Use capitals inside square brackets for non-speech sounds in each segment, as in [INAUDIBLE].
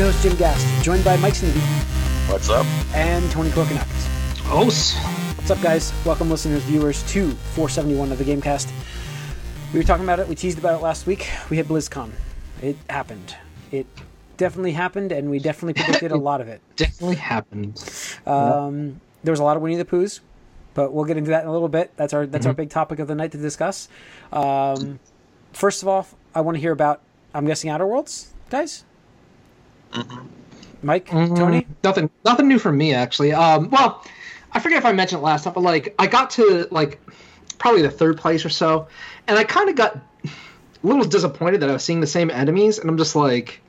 your host, Jim Gast, joined by Mike Sneedy What's up? and Tony Korkanakis. Os. What's up, guys? Welcome, listeners, viewers, to 471 of the Gamecast. We were talking about it. We teased about it last week. We had BlizzCon. It happened. It definitely happened, and we definitely predicted a [LAUGHS] lot of it. Definitely happened. Um, there was a lot of Winnie the Poohs, but we'll get into that in a little bit. That's our that's our big topic of the night to discuss. Um, first of all, I want to hear about. I'm guessing Outer Worlds, guys. Mike, Tony. Nothing. Nothing new from me actually. Um. Well, I forget if I mentioned it last time, but like I got to like probably the third place or so, and I kind of got a little disappointed that I was seeing the same enemies, and I'm just like,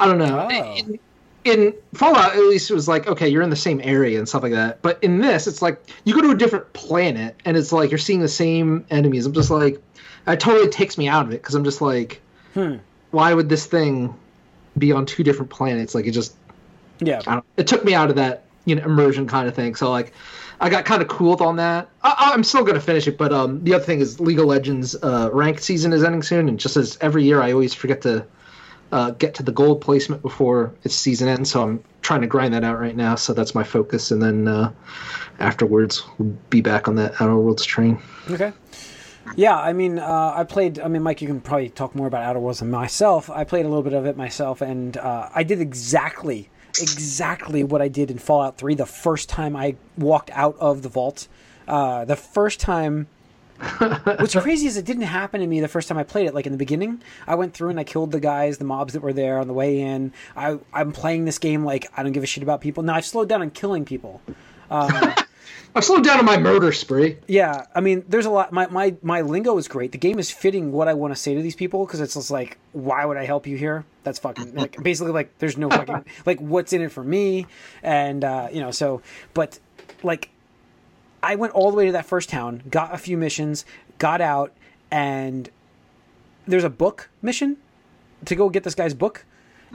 I don't know. Oh. In, in Fallout, at least it was like, okay, you're in the same area and stuff like that. But in this, it's like you go to a different planet, and it's like you're seeing the same enemies. I'm just like, it totally takes me out of it because I'm just like, Hmm. why would this thing be on two different planets? Like it just, Yeah. I don't, it took me out of that you know immersion kind of thing. So like, I got kind of cooled on that. I, I'm still gonna finish it, but um, the other thing is League of Legends uh, ranked season is ending soon, and just as every year, I always forget to uh, get to the gold placement before its season ends. So I'm trying to grind that out right now. So that's my focus, and then uh, afterwards, we'll be back on that Outer Worlds train. Okay. Yeah, I mean, uh, I played. I mean, Mike, you can probably talk more about Outer Worlds than myself. I played a little bit of it myself, and uh, I did exactly, exactly what I did in Fallout Three the first time I walked out of the vault. Uh, the first time. What's [LAUGHS] crazy is it didn't happen to me the first time I played it. Like in the beginning, I went through and I killed the guys, the mobs that were there on the way in. I, I'm playing this game like I don't give a shit about people. Now I've slowed down on killing people. [LAUGHS] I've slowed down on my murder spree. Yeah, I mean, there's a lot. My my my lingo is great. The game is fitting what I want to say to these people because it's just like, why would I help you here? That's fucking like [LAUGHS] basically like there's no fucking [LAUGHS] like what's in it for me, and uh, you know so. But like, I went all the way to that first town, got a few missions, got out, and there's a book mission to go get this guy's book,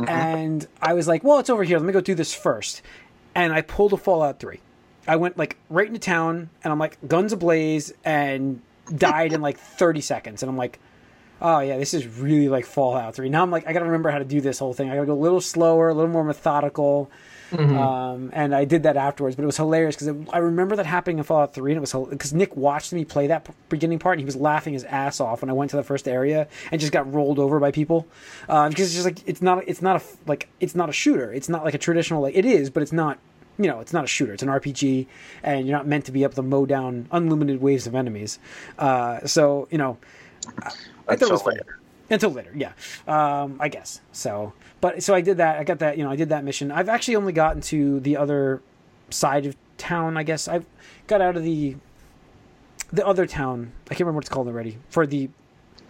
and I was like, well, it's over here. Let me go do this first, and I pulled a Fallout Three. I went like right into town and I'm like guns ablaze and died in like [LAUGHS] 30 seconds. And I'm like oh yeah this is really like Fallout 3 now I'm like I gotta remember how to do this whole thing. I gotta go a little slower a little more methodical. Um, and I did that afterwards but it was hilarious because I remember that happening in Fallout 3 and it was because Nick watched me play that p- beginning part and he was laughing his ass off when I went to the first area and just got rolled over by people. Um, because it's just like it's not it's not a like it's not a shooter. It's not like a traditional like it is but it's not you know, it's not a shooter; it's an RPG, and you're not meant to be able to mow down unlimited waves of enemies. Uh, so, you know, I thought it Until was fun. Until later, yeah, um, I guess. So, but so I did that. I got that. You know, I did that mission. I've actually only gotten to the other side of town. I guess I've got out of the the other town. I can't remember what it's called already. For the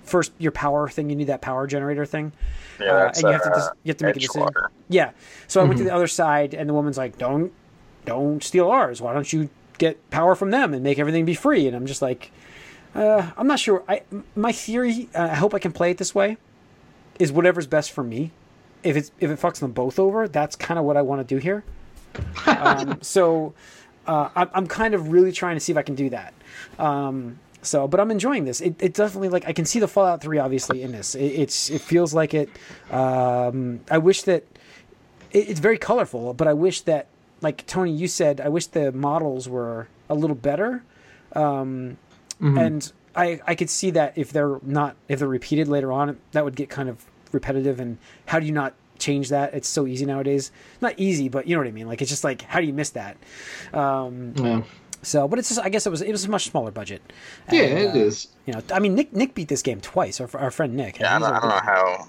first your power thing, you need that power generator thing. Yeah, Uh, and you have to uh, just you have to make a decision. Edgewater. Yeah. So I went to the other side, and the woman's like, "Don't, don't steal ours. Why don't you get power from them and make everything be free?" And I'm just like, uh, I'm not sure. I my theory. Uh, I hope I can play it this way. Is whatever's best for me. If it's if it fucks them both over, that's kind of what I want to do here. [LAUGHS] um, so uh, I'm, I'm kind of really trying to see if I can do that. Um, so, but I'm enjoying this. It, it definitely like I can see the Fallout Three obviously in this. It, it's it feels like it. Um, I wish that it, it's very colorful, but I wish that like Tony, you said, I wish the models were a little better. Um, And I I could see that if they're not if they're repeated later on, that would get kind of repetitive. And how do you not change that? It's so easy nowadays. Not easy, but you know what I mean. Like it's just like how do you miss that? Um, Yeah, so, but it's just I guess it was it was a much smaller budget. yeah, And, it uh, is. You know, I mean Nick Nick beat this game twice. Our, our friend Nick. Yeah, I don't, a I don't know how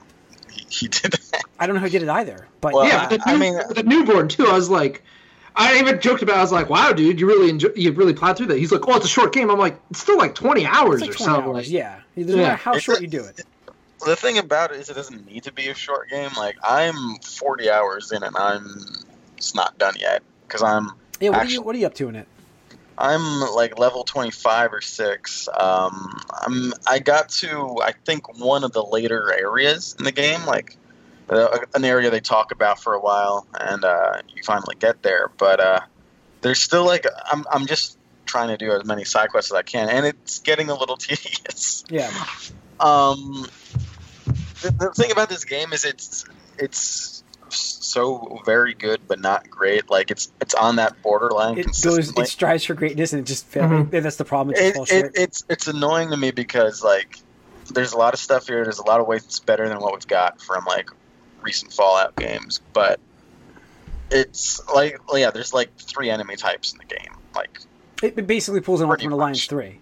he, he did that. I don't know how he did it either. But Well, yeah, yeah, the, I mean- the newborn too. I was like, I even joked about. it. I was like, "Wow, dude, you really enjoy, you really plowed through that." He's like, "Oh, it's a short game." I'm like, "It's still like 20 hours like or 20 something." hours. Yeah, it doesn't Yeah. matter how It's short a- you do it. The thing about it is, it doesn't need to be a short game. Like I'm 40 hours in, and I'm it's not done yet because I'm Yeah, what are you what are you up to in it? I'm like level 25 or six. Um, I'm I got to I think one of the later areas in the game, like uh, an area they talk about for a while, and uh, you finally get there. But uh, there's still like I'm I'm just trying to do as many side quests as I can, and it's getting a little [LAUGHS] tedious. Yeah, Um, the, the thing about this game is it's it's so very good but not great. Like it's it's on that borderline It goes, it strives for greatness, and it just fails. Mhm. That's the problem. It it, it, it's it's annoying to me because like there's a lot of stuff here. There's a lot of ways it's better than what we've got from like recent Fallout games, but it's like yeah, there's like three enemy types in the game, like It, it basically pulls an Pretty Ultimate Alliance much. three.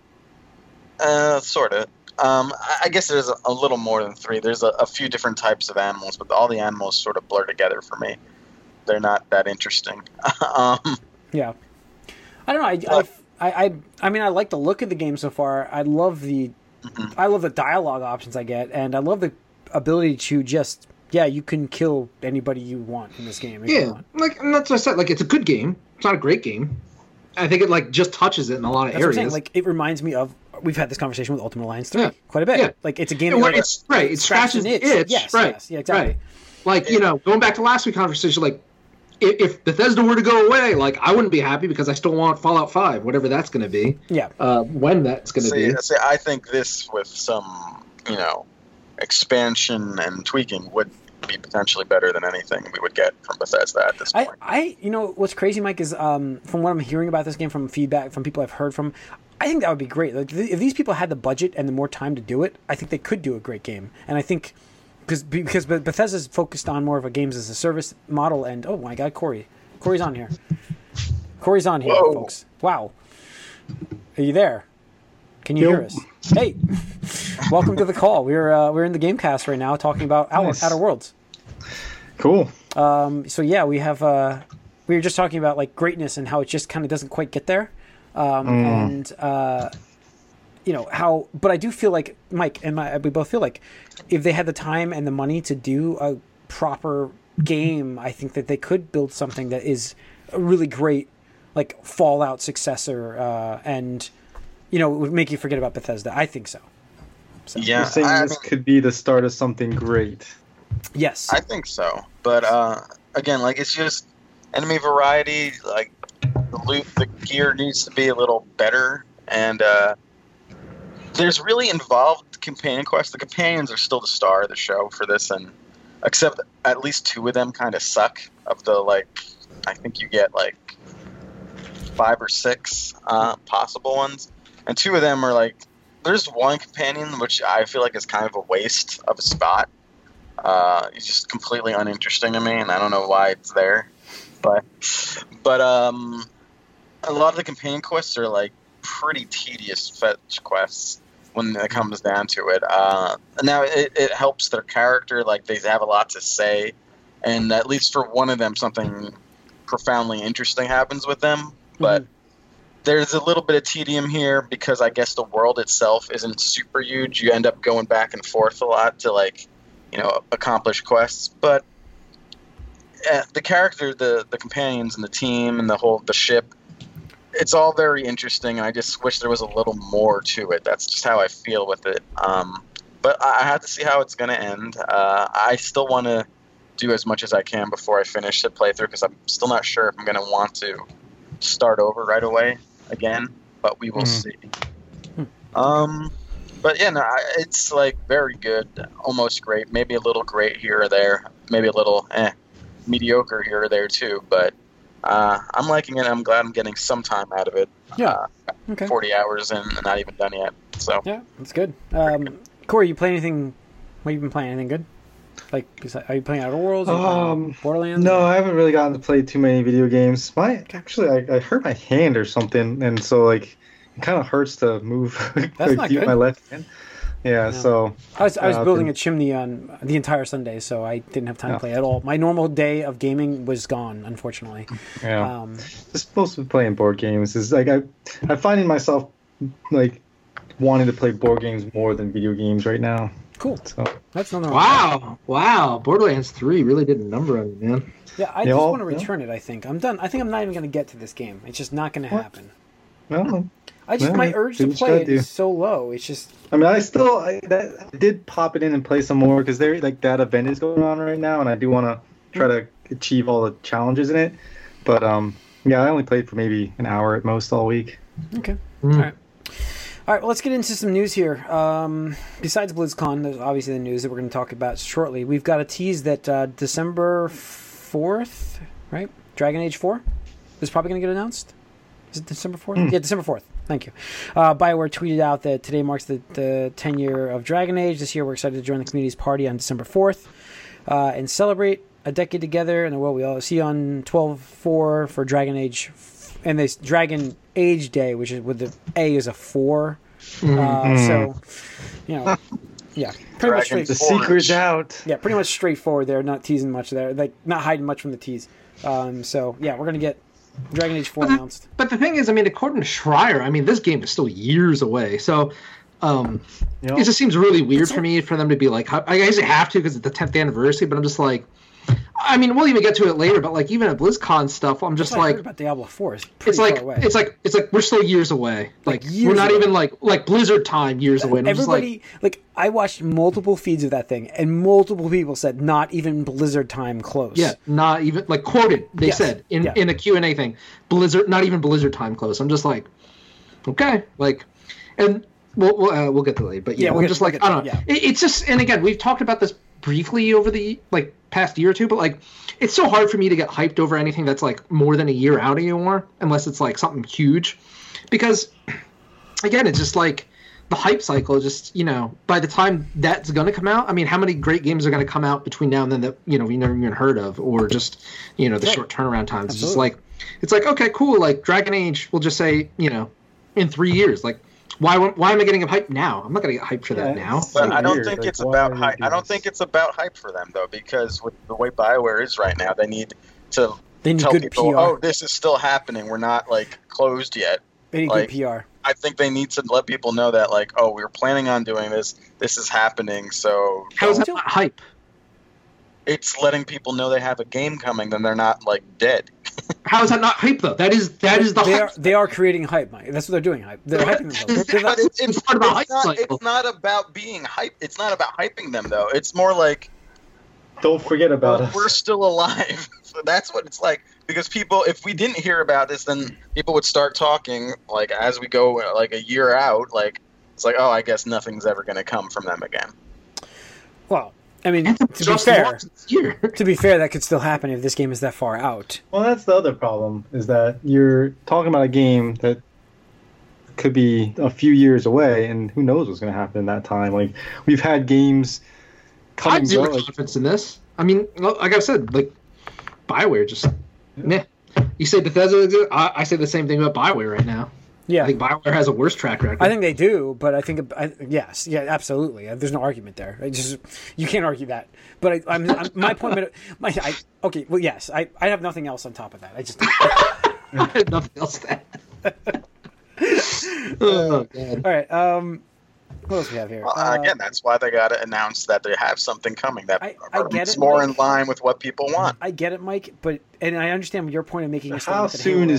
uh, sort of. Um, I I guess there's a, a little more than three. There's a, a few different types of animals, but all the animals sort of blur together for me. They're not that interesting. [LAUGHS] um, Yeah, I don't know. I, Well- I, I, I, I mean, I like the look of the game so far. I love the, Mhm. I love the dialogue options I get, and I love the ability to just, yeah, you can kill anybody you want in this game. if you Yeah, want. like and that's what I said. Like it's a good game. It's not a great game. I think it like just touches it in a lot of That's what I'm areas. saying. Like it reminds me of we've had this conversation with Ultimate Alliance three Yeah. quite a bit. Yeah. Like it's a game And that it's right, it scratches the itch. Yes, right, yes, yeah, exactly. right. Like you know, going back to last week's conversation, like if, if Bethesda were to go away, like I wouldn't be happy because I still want Fallout Five, whatever that's going to be, Yeah, uh, when that's going to be. see, I think this with some you know expansion and tweaking would be potentially better than anything we would get from Bethesda at this I, point. I, you know, what's crazy, Mike, is um, from what I'm hearing about this game, from feedback from people I've heard from, I think that would be great. Like, th- if these people had the budget and the more time to do it, I think they could do a great game. And I think because because Beth- Bethesda's focused on more of a games as a service model. And oh my God, Corey, Corey's on here. Corey's on here, Whoa. folks. Wow, are you there? Can you Yo. hear us? Hey, [LAUGHS] welcome to the call. We're uh, we're in the GameCast right now, talking about Outer, Nice. Outer Worlds. Cool. Um, so yeah, we have. Uh, we were just talking about like greatness and how it just kind of doesn't quite get there, um, and uh, you know how. But I do feel like Mike and my, we both feel like if they had the time and the money to do a proper game, I think that they could build something that is a really great, like Fallout successor, uh, and you know would make you forget about Bethesda. I think so. So, yeah, You're saying I, this could be the start of something great. Yes. I think so. But uh, again, like it's just enemy variety. Like the loot, the gear needs to be a little better, and uh, there's really involved companion quests. The companions are still the star of the show for this, and except at least two of them kind of suck. Of the like, I think you get like five or six uh, possible ones, and two of them are like. There's one companion which I feel like is kind of a waste of a spot. Uh, it's just completely uninteresting to me, and I don't know why it's there. But, but um, a lot of the companion quests are like pretty tedious fetch quests when it comes down to it. Uh, now it, it helps their character, like they have a lot to say, and at least for one of them, something profoundly interesting happens with them. But there's a little bit of tedium here because I guess the world itself isn't super huge. You end up going back and forth a lot to like you know accomplish quests but uh, the character the the companions and the team and the whole the ship it's all very interesting and i just wish there was a little more to it that's just how i feel with it um, but i I have to see how it's going to end uh, i still want to do as much as i can before i finish the playthrough because i'm still not sure if i'm going to want to start over right away again but we will Mhm. see um but yeah, no, I- it's like very good, almost great. Maybe a little great here or there. Maybe a little eh, mediocre here or there too. But uh, I'm liking it. I'm glad I'm getting some time out of it. Yeah. Uh, Okay. 40 hours in and not even done yet. So Yeah, that's good. Um, Corey, you play anything? What have you been playing? Anything good? Like, are you playing Outer Worlds? Are Um, Borderlands? No, I haven't really gotten to play too many video games. My actually, I, I hurt my hand or something, and so like it kind of hurts to move. [LAUGHS] That's like, not good. my left hand. Yeah, Yeah. so I was I was Uh, building been- a chimney on the entire Sunday, so I didn't have time to play at all. My normal day of gaming was gone, unfortunately. yeah. Um, just mostly playing board games is like I, I'm finding myself like wanting to play board games more than video games right now. cool. So That's nothing wrong. with. Wow, wow! Borderlands Three really did a number on you, man. Yeah, I They just all- want to yeah. return it. I think I'm done. I think I'm not even going to get to this game. It's just not going to happen. well, I just Yeah, my urge to play gotta it is so low. It's just I mean, I still I, that, I did pop it in and play some more because there like that event is going on right now, and I do want to try to achieve all the challenges in it. But um, yeah, I only played for maybe an hour at most all week. okay. Mm. All right. All right, well, let's get into some news here. Um, besides BlizzCon, there's obviously the news that we're going to talk about shortly. We've got a tease that uh, December fourth, right? Dragon Age Four is probably going to get announced. Is it December fourth? Yeah, December fourth. Thank you. Uh, Bioware tweeted out that today marks the, the 10 year of Dragon Age. This year, we're excited to join the community's party on December 4th uh, and celebrate a decade together. And what we all see on 12 4 for Dragon Age and this Dragon Age Day, which is with the A is a 4. Uh, so, you know, yeah, pretty much Dragon straight, The secret's out. yeah, pretty much straightforward there. Not teasing much there, like not hiding much from the tease. Um, so yeah, we're gonna get Dragon Age Four announced. But the thing is, I mean, according to Schreier, I mean, this game is still years away. So, um, You know? it just seems really weird for me for them to be like, I guess they have to because it's the 10th anniversary. But I'm just like, I mean, we'll even get to it later. But like, even at BlizzCon stuff, I'm just That's what I heard like, about Diablo Four. It's pretty it's like, far away. it's like, it's like we're still years away. Like, years we're not away. even like like Blizzard time years away. And Everybody, like, like, I watched multiple feeds of that thing, and multiple people said not even Blizzard time close. yeah, not even like quoted. They Yes. said in Yeah. in a Q and A thing, Blizzard, not even Blizzard time close. I'm just like, okay, like, and we'll we'll, uh, we'll get to later. But yeah, Yeah, we'll I'm get- just we'll like, I don't it, know. yeah. It, it's just, and again, we've talked about this briefly over the like past year or two, but like, it's so hard for me to get hyped over anything that's like more than a year out anymore, unless it's like something huge, because again, it's just like the hype cycle. Just you know, by the time that's gonna come out, I mean, how many great games are gonna come out between now and then that you know we never even heard of, or just you know the Right. short turnaround times. It's just like it's like okay, cool. Like Dragon Age, we'll just say you know in three years. Like why why am I getting hyped now? I'm not gonna get hyped for that Yeah, now. But So I don't weird, think like, it's about hype. I don't think it's about hype for them though, because with the way Bioware is right now, they need to they need tell good people, PR. "Oh, this is still happening. We're not like closed yet." they need like- good PR. I think they need to let people know that, like, "Oh, we are planning on doing this. This is happening." So How is that Still- not hype? It's letting people know they have a game coming. Then they're not like dead. [LAUGHS] How is that not hype though? That is that is the They hype. are they are creating hype, Mike. That's what they're doing. Hype. They're hyping themselves. They're not- but it's, it's, It's part of it's hype not, it's not about being hype. It's not about hyping them though. It's more like Don't forget about we're, us. we're still alive. [LAUGHS] so that's what it's like. Because people, if we didn't hear about this, then people would start talking like as we go like a year out. Like it's like, oh, I guess nothing's ever going to come from them again. well, I mean, to be fair, launched this year. [LAUGHS] to be fair, that could still happen if this game is that far out. Well, that's the other problem is that you're talking about a game that could be a few years away, and who knows what's going to happen in that time. Like we've had games come I have and go. zero Like, confidence in this. I mean, like I said, like Bioware just meh. You say Bethesda, exi- I, I say the same thing about Bioware right now. Yeah, I think Bioware has a worse track record. I think they do, but I think I, yes, yeah, absolutely. There's no argument there. I just you can't argue that. But I, I'm, I'm my point. [LAUGHS] My I, okay, well, yes, I, I have nothing else on top of that. I just I have [LAUGHS] nothing else to add. [LAUGHS] oh god. all right. Um, what else we have here? Well, Uh, again, that's why they got to announce that they have something coming that I- I get it, more Mike. in line with what people want. I get it, Mike, but and I understand your point of making a how statement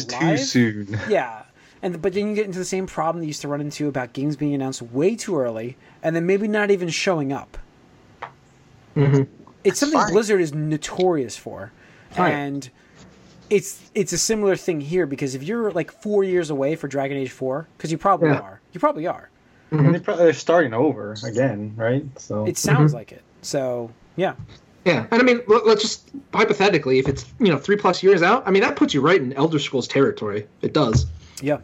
soon Halo is too soon? Yeah, and but then you get into the same problem they used to run into about games being announced way too early and then maybe not even showing up. Mhm. It's something fine. Blizzard is notorious for, Right. and it's it's a similar thing here because if you're like four years away for Dragon Age Four, because you probably Yeah. are, you probably are. And they probably, they're starting over again, right? So It sounds like it. So yeah, Yeah, and I mean, let's just hypothetically, if it's you know three plus years out, I mean that puts you right in Elder Scrolls territory. It does. Yeah,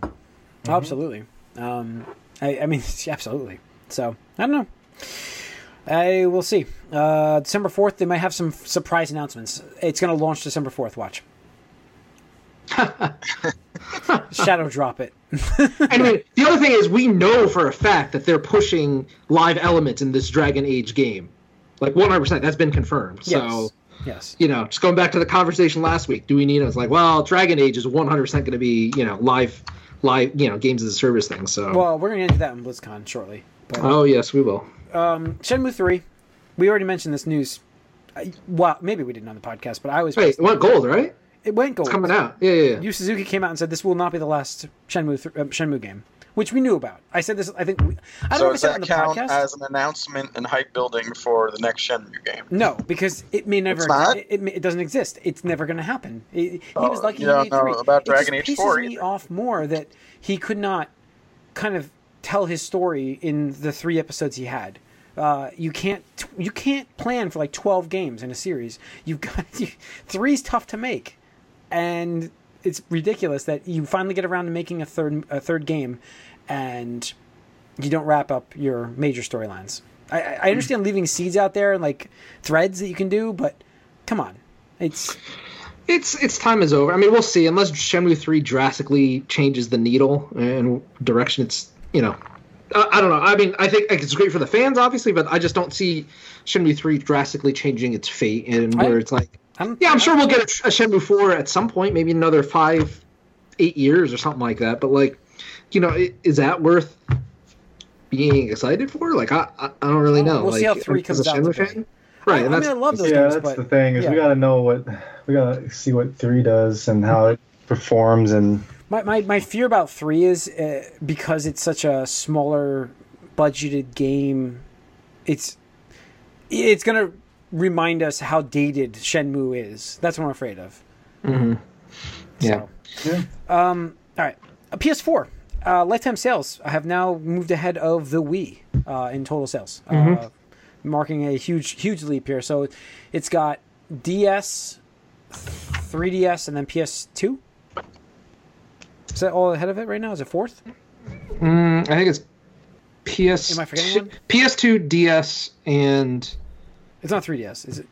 absolutely. Um, I, I mean, [LAUGHS] absolutely. So I don't know. I will see. Uh, December fourth, they might have some surprise announcements. It's going to launch December fourth. Watch. [LAUGHS] Shadow drop it. Anyway, the other thing is we know for a fact that they're pushing live elements in this Dragon Age game, like 100. percent That's been confirmed. So Yes. You know, just going back to the conversation last week, do we need? it? It's like, well, Dragon Age is 100 percent going to be you know live, live you know games as a service thing. So Well, we're going to get into that in BlizzCon shortly. But oh yes, we will. um, Shenmue three, we already mentioned this news. I, well, maybe we didn't on the podcast, but I was. Wait, it went gold, right? It went gold. It's coming out. Yeah, yeah. yeah. Yu Suzuki came out and said this will not be the last Shenmue th- uh, Shenmue game, which we knew about. I said this. I think we, I don't know So if I does said it on the count podcast. as an announcement and hype building for the next Shenmue game? no, because it may never. It's not? It, it, it doesn't exist. It's never going to happen. It, he Oh, was lucky you he don't made know about it Dragon Age pisses 4 me off more that he could not kind of tell his story in the three episodes he had. Uh, you can't you can't plan for like twelve games in a series. You've got [LAUGHS] three's tough to make, and it's ridiculous that you finally get around to making a third a third game, and you don't wrap up your major storylines. I, I understand [CLEARS THROAT] leaving seeds out there and like threads that you can do, but come on, it's It's its time is over. I mean, we'll see. Unless Shenmue three drastically changes the needle and direction, it's you know, I, I don't know. I mean, I think it's great for the fans, obviously, but I just don't see Shenmue three drastically changing its fate and where I- it's like, I'm, yeah, I'm sure we'll get a, a Shenmue four at some point, maybe another five, eight years or something like that. But like, you know, is that worth being excited for? Like, I I, I don't really know. we'll like, see how three as comes a out to Shenmue fan, right? I, and I that's mean, I love those yeah, games, that's but the thing is yeah. we gotta know what we gotta see what three does and how it performs and My, my, my fear about three is uh, because it's such a smaller budgeted game. It's it's gonna remind us how dated Shenmue is. That's what I'm afraid of. Mhm. Yeah. So, Um. All right. A PS4 uh, lifetime sales have now moved ahead of the Wii uh, in total sales, uh, marking a huge huge leap here. So it's got DS, 3DS, and then PS2. Is that all ahead of it right now? Is it fourth? Mm, I think it's PS. Am I forgetting one? PS2, DS, and It's not 3DS, is it?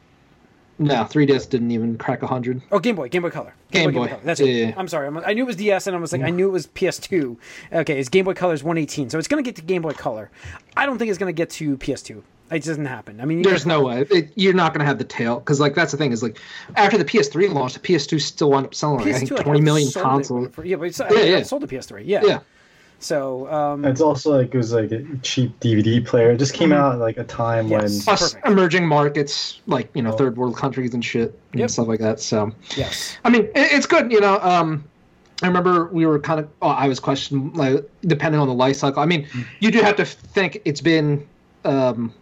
no, 3DS didn't even crack hundred. Oh, Game Boy, Game Boy Color. Game Boy. Color. That's Yeah, it. yeah. I'm sorry. I'm, I knew it was DS, and I was like, I knew it was PS2. Okay, it's Game Boy Color is 118, so it's going to get to Game Boy Color. I don't think it's going to get to PS2. It doesn't happen. I mean, There's no way it, you're not going to have the tail because like that's the thing is like after the PS3 launched, the PS2 still wound up selling like, I think PS2 like, 20 million consoles. for- yeah, but yeah, yeah. sold the PS3. Yeah. Yeah, So, um, it's also like it was like a cheap DVD player. It just came out at like a time Mm-hmm. Yes. plus Perfect. emerging markets like you know Oh. third world countries and shit and Yep. stuff like that. So yes. I mean, it, it's good. You know, um, I remember we were kind of. Oh, I was questioning, like, depending on the life cycle. I mean, you do have to think it's been, um,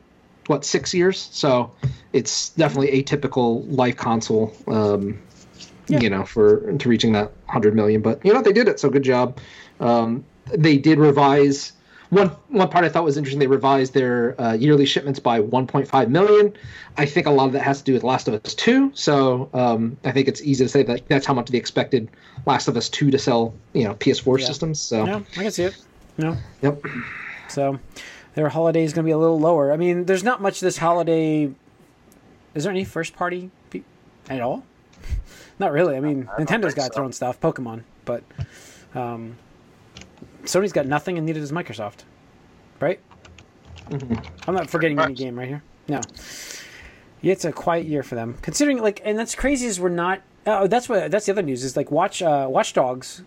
what, six years? So it's definitely atypical life console. Um, Yeah. You know, for to reaching that hundred million, but you know they did it. So good job. Um, they did revise. One one part I thought was interesting. They revised their uh, yearly shipments by 1.5 million. I think a lot of that has to do with Last of Us 2. So um, I think it's easy to say that that's how much they expected Last of Us 2 to sell. You know, PS4 Yeah. systems. So No, I can see it. No. yep. So their holiday is going to be a little lower. I mean, there's not much this holiday. Is there any first party pe- at all? [LAUGHS] Not really. I mean, I don't Nintendo's think got so. their own stuff, Pokemon, but um, Sony's got nothing, and neither does Microsoft. Right? Mhm. I'm not forgetting any game right here. No. Yeah, it's a quiet year for them, considering like, and that's crazy. Is we're not. Oh, that's what. That's the other news. Is like Watch uh, Watch Dogs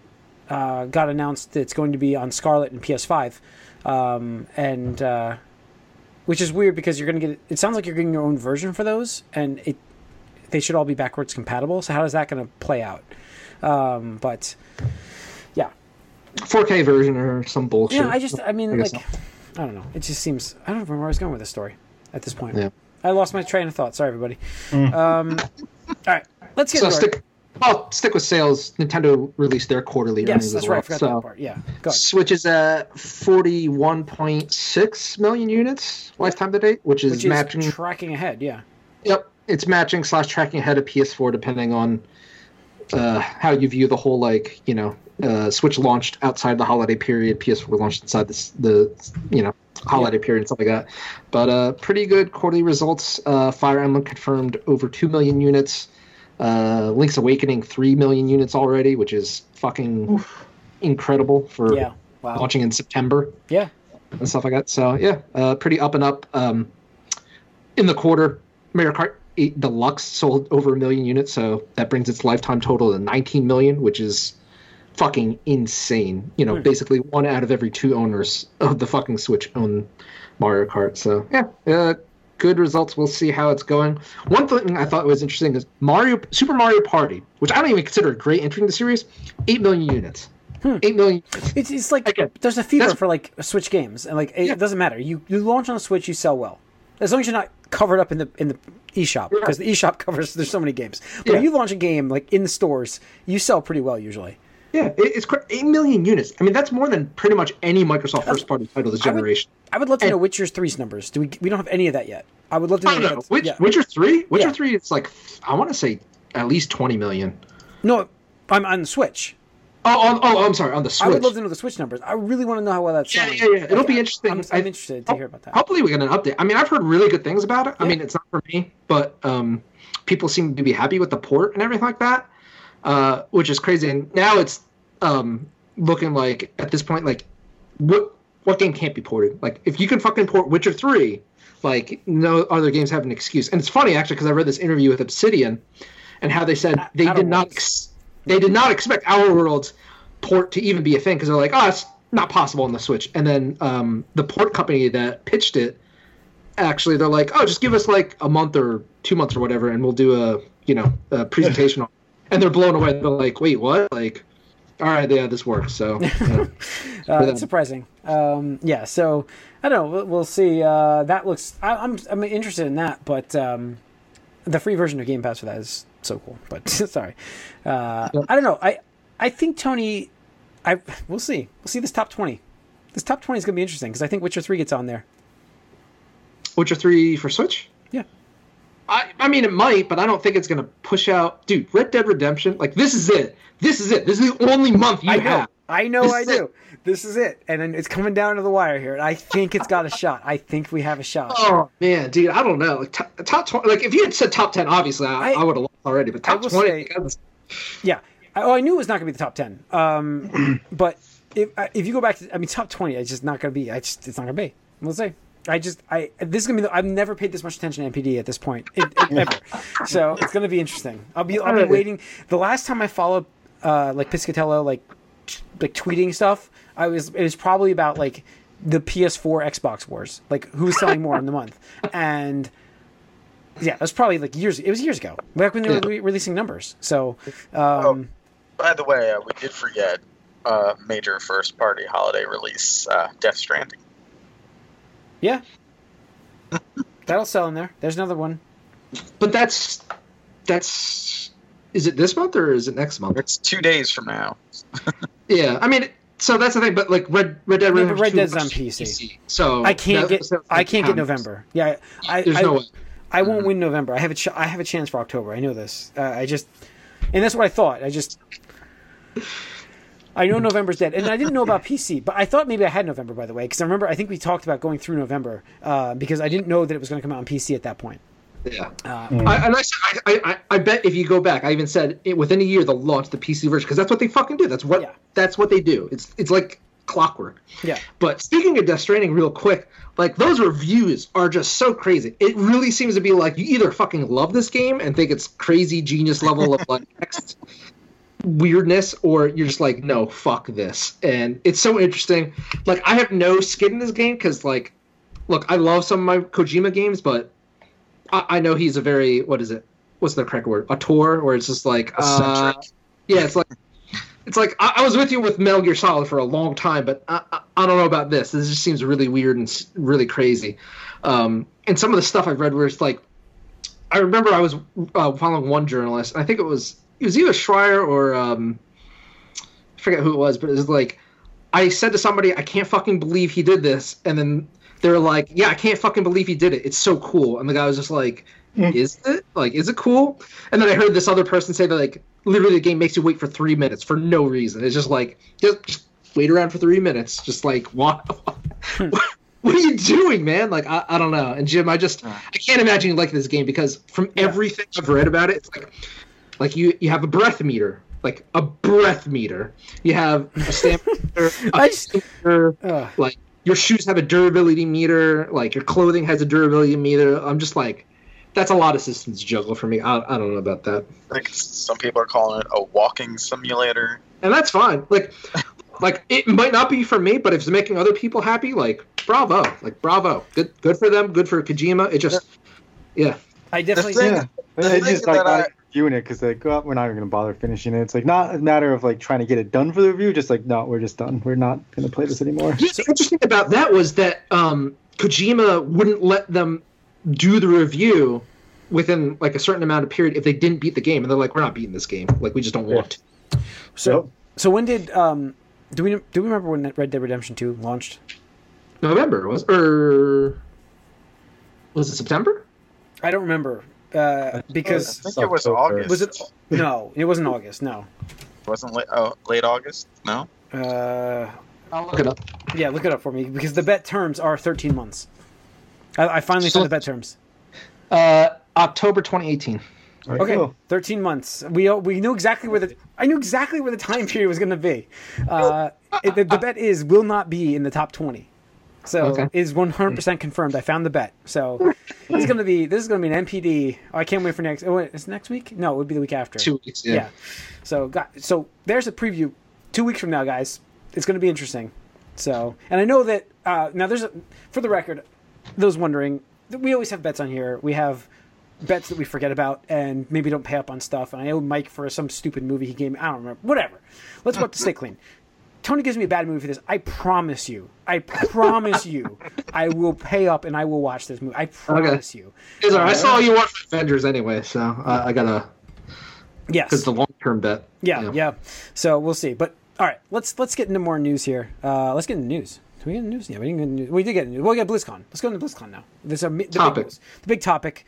uh, got announced that it's going to be on Scarlett and PS5, um, and uh, which is weird because you're going to get. It sounds like you're getting your own version for those, and it they should all be backwards compatible. So how is that going to play out? Um, but 4K version or some bullshit. yeah. I just. I mean, I guess like, I don't know. It just seems. I don't remember where I was going with this story at this point. Yeah. I lost my train of thought. Sorry, everybody. Um, all right, let's get so stick. Well, stick with sales. Nintendo released their quarterly Yes, earnings that's as right. well. I forgot so that part. Yeah, go ahead. Switch is at 41.6 million units lifetime to date, which is Which is matching. tracking ahead. Yeah. Yep, it's matching slash tracking ahead of PS4 depending on uh, how you view the whole like you know uh, Switch launched outside the holiday period, PS4 launched inside this, the you know holiday period and stuff like that. But uh, pretty good quarterly results. Uh, Fire Emblem confirmed over two million units. Uh, Link's Awakening three million units already, which is fucking incredible for Yeah. Wow. launching in September Yeah. and stuff like that. So yeah, uh, pretty up and up. Um, in the quarter, Mario Kart 8 Deluxe sold over a million units, so that brings its lifetime total to 19 million, which is fucking insane. You know, Hmm. basically one out of every two owners of the fucking Switch own Mario Kart. So yeah, uh, good results. We'll see how it's going. One thing I thought was interesting is Mario Super Mario Party, which I don't even consider a great entry in the series. Eight million units. Hmm. Eight million. It's, it's like Again, there's a fever for like Switch games, and like it, Yeah. doesn't matter. You you launch on the Switch, you sell well, as long as you're not covered up in the in the eShop because the eShop [LAUGHS] covers there's so many games. But Yeah. if you launch a game like in the stores, you sell pretty well usually. Yeah, it's eight million units. I mean, that's more than pretty much any Microsoft first party title this I would- generation. I would love to And- know Witcher's three's numbers. Do we? We don't have any of that yet. I would love to know. I know. that's- Witch, yeah. Witcher three. Witcher Yeah. three. It's like I want to say at least twenty million. No, I'm on the Switch. Oh, oh, oh, I'm sorry. On the Switch. I would love to know the Switch numbers. I really want to know how well that's Yeah, selling. yeah, yeah. It'll be interesting. I'm, I- I'm interested to hear about that. Hopefully, we get an update. I mean, I've heard really good things about it. I mean, it's not for me, but um, people seem to be happy with the port and everything like that, uh, which is crazy. And now it's um, looking like at this point, like what what game can't be ported? Like if you can fucking port Witcher three, like no other games have an excuse. And it's funny actually because I read this interview with Obsidian, and how they said they did not ex- they did not expect Outer Worlds port to even be a thing because they're like, oh, it's not possible on the Switch. And then um, the port company that pitched it, actually, they're like, oh, just give us like a month or two months or whatever, and we'll do a you know a [LAUGHS] presentation. on. And they're blown away. They're like, wait, what? Like, all right, yeah, this works. So. [LAUGHS] know. Uh, them. it's surprising. Um, yeah, so I don't know. We'll, we'll see. Uh, that looks. I, I'm I'm interested in that, but um, the free version of Game Pass for that is so cool. But [LAUGHS] sorry, uh, I don't know. I I think Tony. I we'll see. We'll see this top twenty. This top twenty is going to be interesting because I think Witcher three gets on there. Witcher three for Switch. Yeah. I, I mean, it might, but I don't think it's going to push out. Dude, Red Dead Redemption, like, this is it. This is it. This is the only month you I have. I know. I do. This is it, and then it's coming down to the wire here. And I think it's got a [LAUGHS] shot. I think we have a shot. Oh, man, dude, I don't know. Like, top, top 20, like, if you had said top 10, obviously, I, I- I, would have lost already, but top 20, say- Yeah. I, oh, I knew it was not going to be the top ten. Um, [CLEARS THROAT] but if if you go back to, I mean, top twenty, it's just not going to be. I just, it's not going to be. We'll see. I just, I this is gonna be. The, I've never paid this much attention to NPD at this point, it, it- [LAUGHS] ever. So it's gonna be interesting. I'll be, I'll be waiting. The last time I followed, uh, like Piscatella, like, t- like tweeting stuff, I was. It was probably about like the PS4 Xbox wars, like who's selling more in the month, [LAUGHS] and yeah, it was probably like years. It was years ago, back when they were re- releasing numbers. So, um, By the way, uh, we did forget uh, major first party holiday release, uh, Death Stranding. Yeah. [LAUGHS] That'll sell in there. There's another one. but that's, that's, is it this month or is it next month? It's two days from now. [LAUGHS] Yeah, I mean, so that's the thing, but like Red, Red Dead Yeah, but Redemption Red 2 Dead's on was PC. So I can't that- get so I can't get. November. Yeah, I There's I, no way. I won't win November. I have a ch- I have a chance for October. I know this. Uh, I just and that's what I thought. I just I know November's dead, and I didn't know about PC, but I thought maybe I had November by the way, because I remember I think we talked about going through November uh, because I didn't know that it was going to come out on PC at that point. Yeah. Uh, I, and I, I, I, I bet if you go back, I even said it, within a year they'll launch the PC version because that's what they fucking do. That's what Yeah. that's what they do. It's it's like clockwork. Yeah. But speaking of Death Stranding, real quick, like those reviews are just so crazy. It really seems to be like you either fucking love this game and think it's crazy genius level of like [LAUGHS] next weirdness, or you're just like, no, fuck this. And it's so interesting. Like I have no skin in this game because like, look, I love some of my Kojima games, but I, I know he's a very what is it? What's the correct word? auteur, where it's just like, uh, yeah, it's like. It's like I, I was with you with Metal Gear Solid for a long time, but I, I, I don't know about this. This just seems really weird and really crazy. Um, and some of the stuff I've read where it's like, I remember I was uh, following one journalist. I think it was it was either Schreier or um, I forget who it was, but it was like I said to somebody, I can't fucking believe he did this, and then they were like, Yeah, I can't fucking believe he did it. It's so cool. And the guy was just like, hmm. Is it like is it cool? And then I heard this other person say that like literally the game makes you wait for three minutes for no reason. It's just like just, just wait around for three minutes. Just like [LAUGHS] what? what are you doing, man? Like I, I don't know. And Jim, I just I can't imagine you like this game because from everything I've read about it, it's like like you you have a breath meter, like a breath meter. You have a [LAUGHS] stamp meter, a I just- meter, Ugh. like your shoes have a durability meter, like your clothing has a durability meter. I'm just like, that's a lot of systems to juggle for me. I, I don't know about that, Like some people are calling it a walking simulator. and that's fine. Like, like it might not be for me, but if it's making other people happy, like bravo, like bravo, good, good for them, good for Kojima. It just, yeah, I definitely thing- Yeah, The thing just like that I- not viewing it because like oh, we're not even gonna bother finishing it. It's like not a matter of like trying to get it done for the review. Just like no, we're just done. We're not gonna play this anymore. Yeah, the interesting about that was that um, Kojima wouldn't let them do the review within like a certain amount of period if they didn't beat the game, and they're like, "We're not beating this game. Like, we just don't want to." So So when did um do we do we remember when Red Dead Redemption Two launched? November was or was it September? I don't remember uh, because I think it was October. August. was it no, it wasn't August. No, it wasn't late, oh, late August? No. uh, I'll look it up. yeah, look it up for me because the bet terms are 13 months. I, I finally So- found the bet terms. Uh, October 2018. All right, Okay, cool. 13 months. We we knew exactly where the I knew exactly where the time period was going to be. Uh, it, the, the bet is will not be in the top 20. So Okay. it is 100% confirmed. I found the bet. So this is going to be this is going to be an NPD. Oh, I can't wait for next. Oh, wait, is it next week? No, it would be the week after. Two weeks. Yeah. Yeah. So got so there's a preview. Two weeks from now, guys. It's going to be interesting. So and I know that uh, now there's a for the record, those wondering, we always have bets on here. We have bets that we forget about and maybe don't pay up on stuff. And I owe Mike for some stupid movie he gave me. I don't remember. Whatever. Let's up to stay clean. Tony gives me a bad movie for this. I promise you. I promise you. [LAUGHS] I will pay up and I will watch this movie. I promise you. Is there- I saw you watch Avengers anyway, so uh, I gotta Yes. because the long term bet. Yeah, yeah. So we'll see. But all right, let's let's get into more news here. Uh, let's get into news. Did we get into news? Yeah, we didn't get into news. We did get news. We'll get BlizzCon. Let's go into BlizzCon now. There's a the Topic. Big, news. the big topic.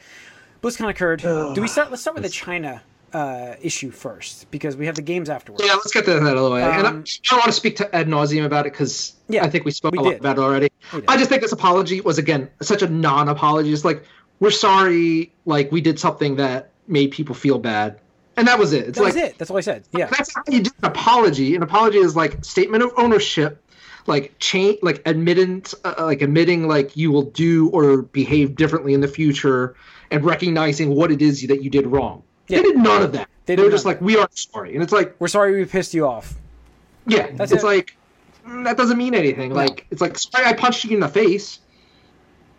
BlizzCon occurred. Do we start? Let's start with the China uh, issue first because we have the games afterwards. Yeah, let's get that out of the way. and I, I Um, don't want to speak to ad nauseum about it because Yeah, I think we spoke we a lot about it already. I just think this apology was again such a non-apology. It's like we're sorry, like we did something that made people feel bad, and that was it. It's That like was it. That's all I said. Yeah. that's how you do an apology. An apology is like statement of ownership, like change, like admittance, uh, like admitting like you will do or behave differently in the future, and recognizing what it is that you did wrong. Yeah. They did none of that. They They, were just like, "We are sorry," and it's like, We're sorry we pissed you off. yeah, That's it's it. like mm, that doesn't mean anything. Like it's like, sorry, I punched you in the face.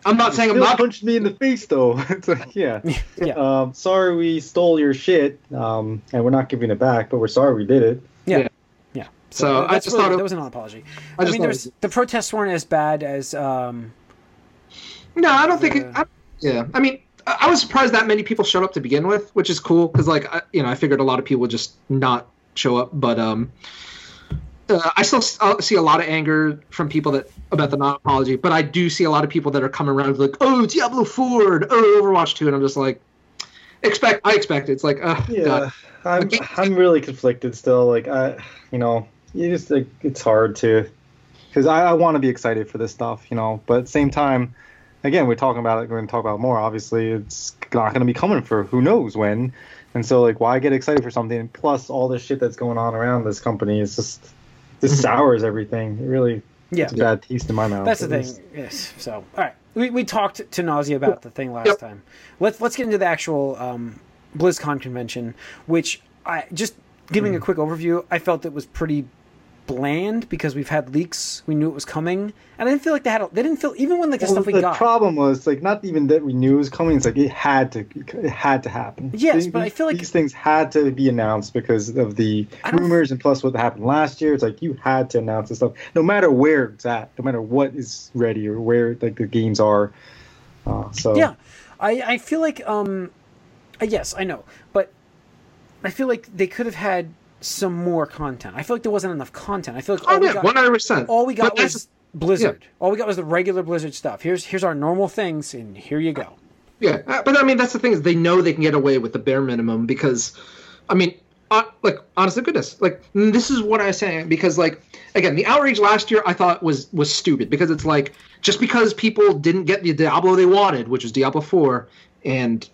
I'm not saying I'm not. punched me in the face though. [LAUGHS] it's like, yeah. [LAUGHS] Yeah. Um, sorry we stole your shit, um, and we're not giving it back, but we're sorry we did it. Yeah. Yeah. Yeah. So I just really, thought it- that was an apology. I I, mean, thought it there's was- the protests weren't as bad as um, No, I don't think. It, I, yeah, I mean, I, was surprised that many people showed up to begin with, which is cool because, like, I, you know, I figured a lot of people would just not show up, but um, uh, I still uh, see a lot of anger from people that about the non-apology, but I do see a lot of people that are coming around like, oh, Diablo Four, oh, Overwatch Two, and I'm just like, expect, I expect it. It's like, uh, Yeah, God. I'm I'm really conflicted still. Like I, you know, you just like it's hard to, because I, I want to be excited for this stuff, you know, but at the same time, again, we're talking about it. We're going to talk about it more. Obviously, it's not going to be coming for who knows when, and so like, why get excited for something? Plus, all this shit that's going on around this company is just this sours everything. It really, yeah. it's a bad taste in my mouth. That's the thing. least. Yes. So, all right, we, we talked to nausea about the thing last Yep. time. Let's let's get into the actual um, BlizzCon convention, which I just giving Hmm. a quick overview. I felt it was pretty bland because we've had leaks. We knew it was coming, and I didn't feel like they had. A, they didn't feel even when like the Well, stuff we the got. The problem was like not even that we knew it was coming. It's like it had to, it had to happen. Yes, These- but I feel like- these things had to be announced because of the rumors and plus what happened last year. It's like you had to announce this stuff, no matter where it's at, no matter what is ready or where like the games are. Uh, so Yeah, I I feel like um, uh, yes, I know, but I feel like they could have had some more content. I feel like there wasn't enough content. I feel like all oh we yeah, got, one hundred percent. all we got But was Blizzard. All we got was the regular Blizzard stuff. Here's here's our normal things, and here you go. Yeah, uh, but I mean that's the thing is they know they can get away with the bare minimum because, I mean, uh, like honest to goodness, like this is what I'm saying because like again the outrage last year I thought was was stupid because it's like just because people didn't get the Diablo they wanted, which was Diablo four, and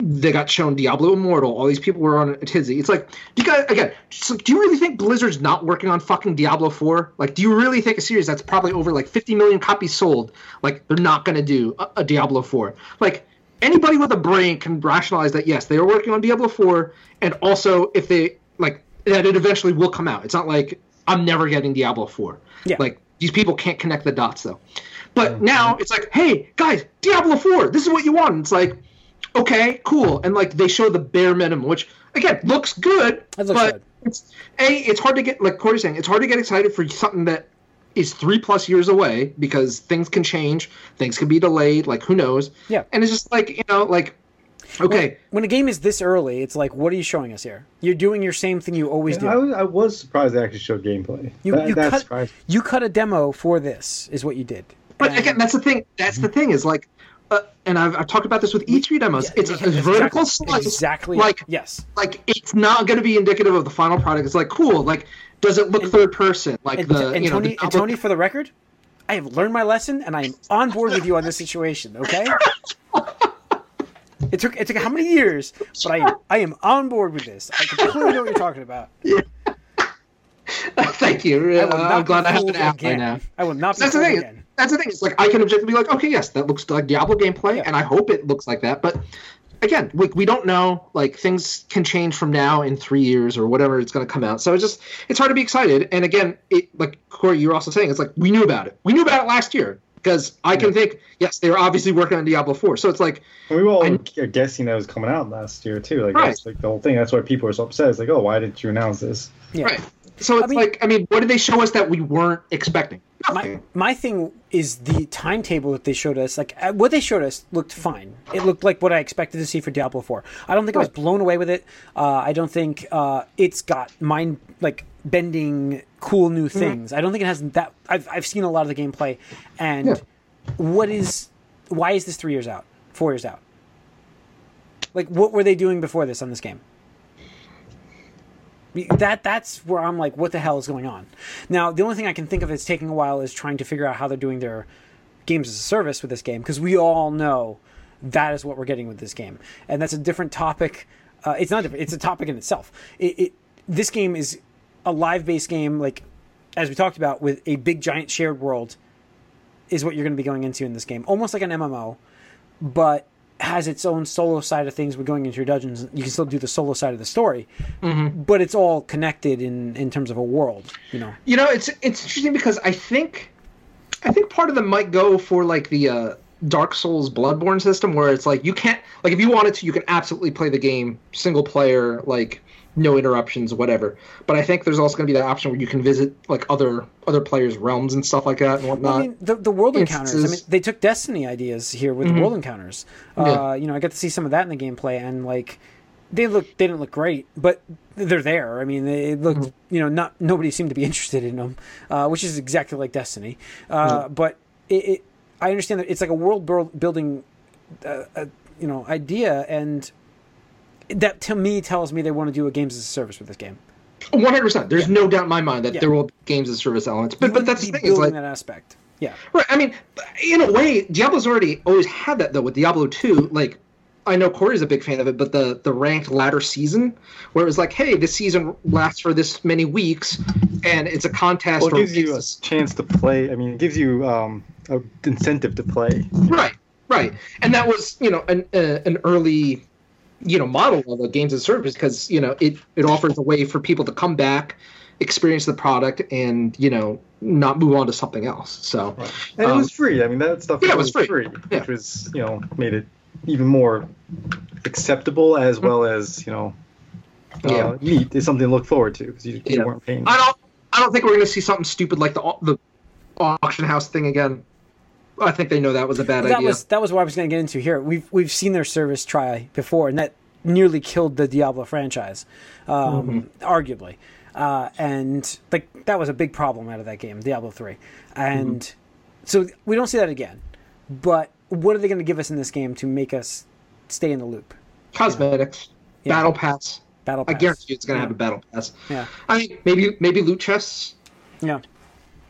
they got shown Diablo Immortal. All these people were on a tizzy. It's like, do you guys again? So do you really think Blizzard's not working on fucking Diablo Four? Like, do you really think a series that's probably over like 50 million copies sold, like they're not gonna do a, a Diablo Four? Like anybody with a brain can rationalize that yes, they are working on Diablo Four, and also if they like that it eventually will come out. It's not like I'm never getting Diablo Four. Yeah. Like these people can't connect the dots though. But mm-hmm. now it's like, hey guys, Diablo Four, this is what you want. It's like okay, cool. And like they show the bare minimum, which again looks good, It looks but good. it's a it's hard to get like Corey's saying, it's hard to get excited for something that is three plus years away because things can change, things can be delayed, like who knows. Yeah. And it's just like you know, like Okay, When a game is this early, it's like, what are you showing us here? You're doing your same thing you always do. I, was- I was surprised they actually showed gameplay. You, that, you that cut surprised you cut a demo for this is what you did. but And- again, that's the thing. That's the thing is like, uh, and I've, I've talked about this with E3 demos. it's a vertical slice. Exactly. Like yes. like it's not going to be indicative of the final product. It's like cool. Like does it look third person? Like And, the and you know Tony, and Tony, for the record, I have learned my lesson, and I am on board with you on this situation. Okay. It took it took how many years, but I I am on board with this. I completely know what you're talking about. [LAUGHS] Thank you. Uh, I'm glad I have an ally again. now. I will not be That's the thing. again. That's the thing. It's like I can objectively be like, okay, yes, that looks like Diablo gameplay, Yeah. and I hope it looks like that. But again, we, we don't know. Like things can change from now in three years or whatever it's going to come out. So it's just it's hard to be excited. And again, it like Corey, you were also saying, it's like we knew about it. We knew about it last year because I can think, yes, they were obviously working on Diablo Four. So it's like, And we were all I- are guessing that was coming out last year too. Like Right. that's like the whole thing. That's why people are so upset. It's like, oh, why didn't you announce this? Yeah. right. So it's mean- like, I mean, what did they show us that we weren't expecting? My, Nothing. my thing is the timetable that they showed us. Like uh, what they showed us looked fine. It looked like what I expected to see for Diablo Four. I don't think I was blown away with it. Uh, I don't think uh, it's got mind like bending cool new Mm-hmm. things. I don't think it has that. I've I've seen a lot of the gameplay, and Yeah. what is why is this three years out, four years out? Like what were they doing before this on this game? That that's where I'm like, what the hell is going on? Now, the only thing I can think of that's taking a while is trying to figure out how they're doing their games as a service with this game because we all know that is what we're getting with this game, and that's a different topic. Uh, it's not different; it's a topic in itself. It, it this game is a live-based game, like as we talked about, with a big giant shared world. Is what you're going to be going into in this game, almost like an MMO, but has its own solo side of things with going into your dungeons. You can still do the solo side of the story, but it's all connected in in terms of a world. You know, You know, it's it's interesting because I think I think part of them might go for like the uh, Dark Souls Bloodborne system where it's like you can't like if you wanted to you can absolutely play the game single player like no interruptions whatever. But I think there's also going to be that option where you can visit like other other players' realms and stuff like that and whatnot. I mean, the the world encounters. I mean, they took Destiny ideas here with the world encounters. Uh, Yeah. You know, I got to see some of that in the gameplay, and like they look, they didn't look great, but they're there. I mean, they looked, you know, not nobody seemed to be [LAUGHS] interested in them, uh, which is exactly like Destiny. Uh, But it, it, I understand that it's like a world buil- building, uh, uh, you know, idea, and that to me tells me they want to do a games as a service with this game. One hundred percent. There's no doubt in my mind that Yeah. there will be games as service elements. But but that's the thing is building like that aspect. Yeah. Right. I mean, in a way, Diablo's already always had that though. With Diablo two, like I know Corey's a big fan of it, but the the ranked ladder season, where it was like, hey, this season lasts for this many weeks, and it's a contest. Well, it or gives you a chance to play. I mean, it gives you um, a incentive to play. right, right, and that was you know an uh, an early you know model of a games as a service because you know it it offers a way for people to come back experience the product and you know not move on to something else so And it Um, was free. I mean, that stuff yeah, it was was free. Yeah. which was you know made it even more acceptable as well as you know uh, Yeah. neat. is something to look forward to because you, you Yeah. weren't paying. I don't. I don't think we're going to see something stupid like the the auction house thing again. I think they know that was a bad that idea. was that was what I was going to get into here. We've we've seen their service try before, and that nearly killed the Diablo franchise, um, arguably. Uh, and like that was a big problem out of that game, Diablo three. And so we don't see that again. But what are they going to give us in this game to make us stay in the loop? Cosmetics, Yeah. battle pass. Battle pass. I guarantee you it's going to Yeah. have a battle pass. Yeah, I mean, maybe maybe loot chests. yeah.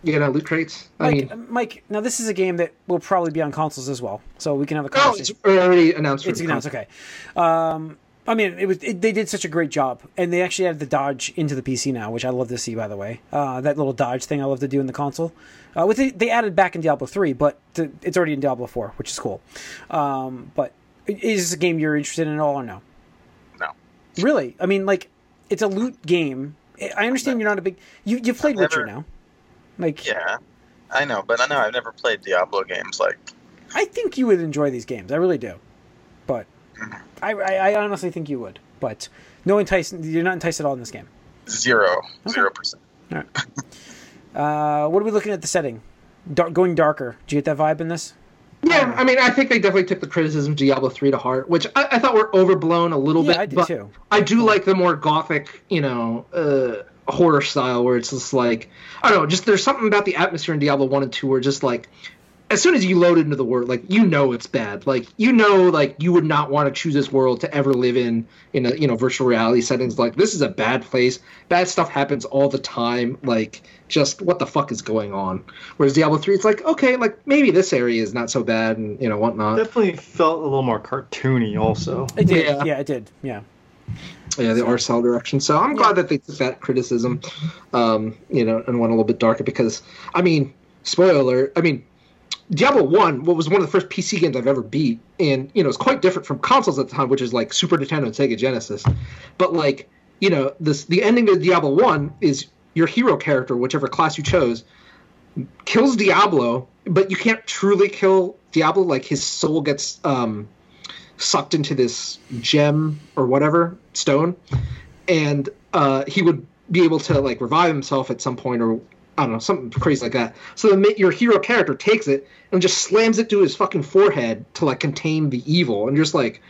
You know, loot crates. I Mike, mean, Mike. Now this is a game that will probably be on consoles as well, so we can have a oh, conversation. it's already announced. for It's announced. console. Okay. Um, I mean, it was it, they did such a great job, and they actually added the dodge into the PC now, which I love to see. By the way, uh, that little dodge thing I love to do in the console. Uh, with it, they added back in Diablo three, but to, it's already in Diablo four, which is cool. Um, but is this a game you're interested in at all or no? No. Really? I mean, like, it's a loot game. I- I understand you're not a big. You you've played I've Witcher never- now. Like, Yeah, I know, but I know I've never played Diablo games. Like, I think you would enjoy these games. I really do. But I, I, I honestly think you would. But no entice. You're not enticed at all in this game. zero, zero percent. [LAUGHS] Uh, what are we looking at the setting? Dark, going darker. Do you get that vibe in this? Yeah, I mean, I think they definitely took the criticism of Diablo three to heart, which I, I thought were overblown a little Yeah, bit. I did but too. I do like the more gothic, you know, uh, horror style where it's just like I don't know, just there's something about the atmosphere in Diablo one and two where just like as soon as you load into the world, like you know it's bad. Like you know, like you would not want to choose this world to ever live in in a you know virtual reality settings. Like this is a bad place. Bad stuff happens all the time. Like just what the fuck is going on? Whereas Diablo three, it's like okay, like maybe this area is not so bad and you know whatnot. Definitely felt a little more cartoony, also. It did. Yeah. Yeah. it did. Yeah. Yeah, the art style direction. So I'm glad that they took that criticism, um, you know, and went a little bit darker because, I mean, spoiler alert. I mean, Diablo One, what was one of the first PC games I've ever beat, and you know, it's quite different from consoles at the time, which is like Super Nintendo and Sega Genesis. But like, you know, this the ending to Diablo One is your hero character, whichever class you chose, kills Diablo, but you can't truly kill Diablo. Like his soul gets um, sucked into this gem or whatever stone, and uh, he would be able to like revive himself at some point or I don't know something crazy like that. So the, your hero character takes it and just slams it to his fucking forehead to like contain the evil, and you're just like,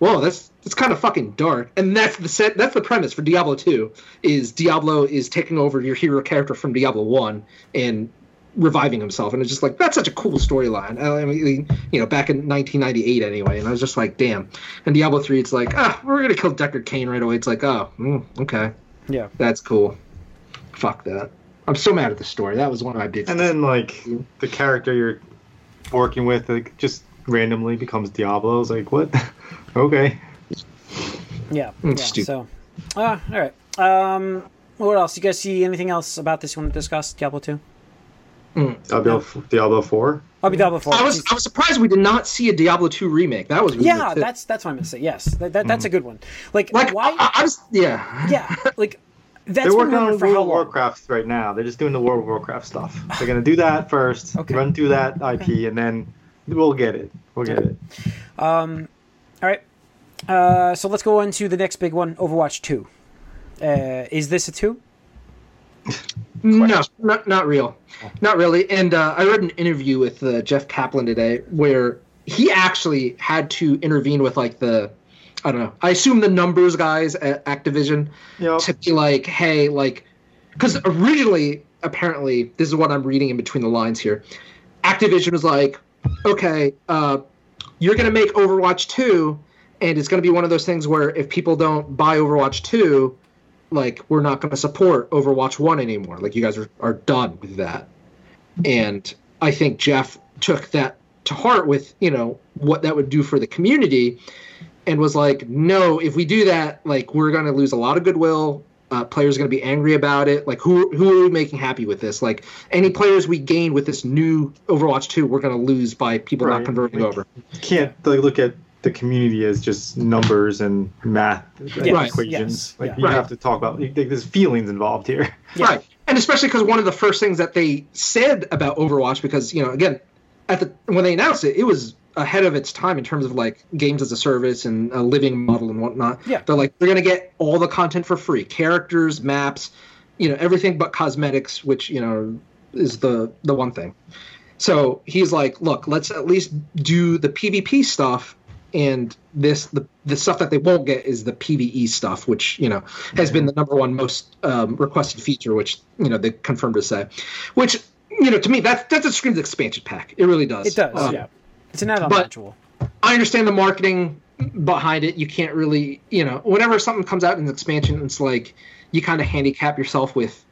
whoa, that's that's kind of fucking dark. And that's the set. That's the premise for Diablo Two. Is Diablo is taking over your hero character from Diablo One and reviving himself, and it's just like that's such a cool storyline. I mean, you know, back in 1998 anyway, and I was just like, damn. And Diablo Three, it's like, ah, we're gonna kill Deckard Cain right away. It's like, oh, mm, okay, Yeah. that's cool. Fuck that. I'm so mad at the story. That was one of my big. And then like the character you're working with, like just randomly becomes Diablo. It's like what? [LAUGHS] okay. Yeah. Mm, yeah. stupid. So, uh, all right. Um, what else? You guys see anything else about this you want to discuss? Diablo two. Diablo, Diablo Four. I'll be Diablo four. I was I was surprised we did not see a Diablo 2 remake. That was really yeah, that's that's what I'm gonna say. Yes, that, that, that's a good one. Like, like why? I, I was yeah yeah, like that's They're working on rumored for World of long? Warcraft right now. They're just doing the World of Warcraft stuff. They're gonna do that first, Okay. run through that IP, and then we'll get it. We'll get it. Um, all right. Uh, so let's go on to the next big one, Overwatch two. Uh, is this a two? No, not not real, not really. And uh, I read an interview with uh, Jeff Kaplan today where he actually had to intervene with like the, I don't know. I assume the numbers guys at Activision Yep. to be like, hey, like, because originally, apparently, this is what I'm reading in between the lines here. Activision was like, okay, uh, you're gonna make Overwatch two, and it's gonna be one of those things where if people don't buy Overwatch two, like we're not going to support Overwatch 1 anymore. Like you guys are, are done with that. And I think Jeff took that to heart with, you know, what that would do for the community and was like, no, if we do that, like we're going to lose a lot of goodwill. Uh, players are going to be angry about it. Like who who are we making happy with this? Like any players we gain with this new Overwatch 2, we're going to lose by people not converting Like- over. You can't like, look at the community as just numbers and math like, Right, equations. yes, Like yeah. you Right. have to talk about. Like, there's feelings involved here. Yeah. Right. And especially because one of the first things that they said about Overwatch, because you know, again, at the when they announced it, it was ahead of its time in terms of like games as a service and a living model and whatnot. Yeah. They're like they're gonna get all the content for free, characters, maps, you know, everything but cosmetics, which you know is the the one thing. So he's like, look, let's at least do the PvP stuff. And this, the the stuff that they won't get is the PVE stuff, which you know has been the number one most um, requested feature, which you know they confirmed to say, which you know to me that that just screams expansion pack. It really does. It does. Um, yeah, it's an add-on but- module. I understand the marketing behind it. You can't really, you know, whenever something comes out in an expansion, it's like you kind of handicap yourself with,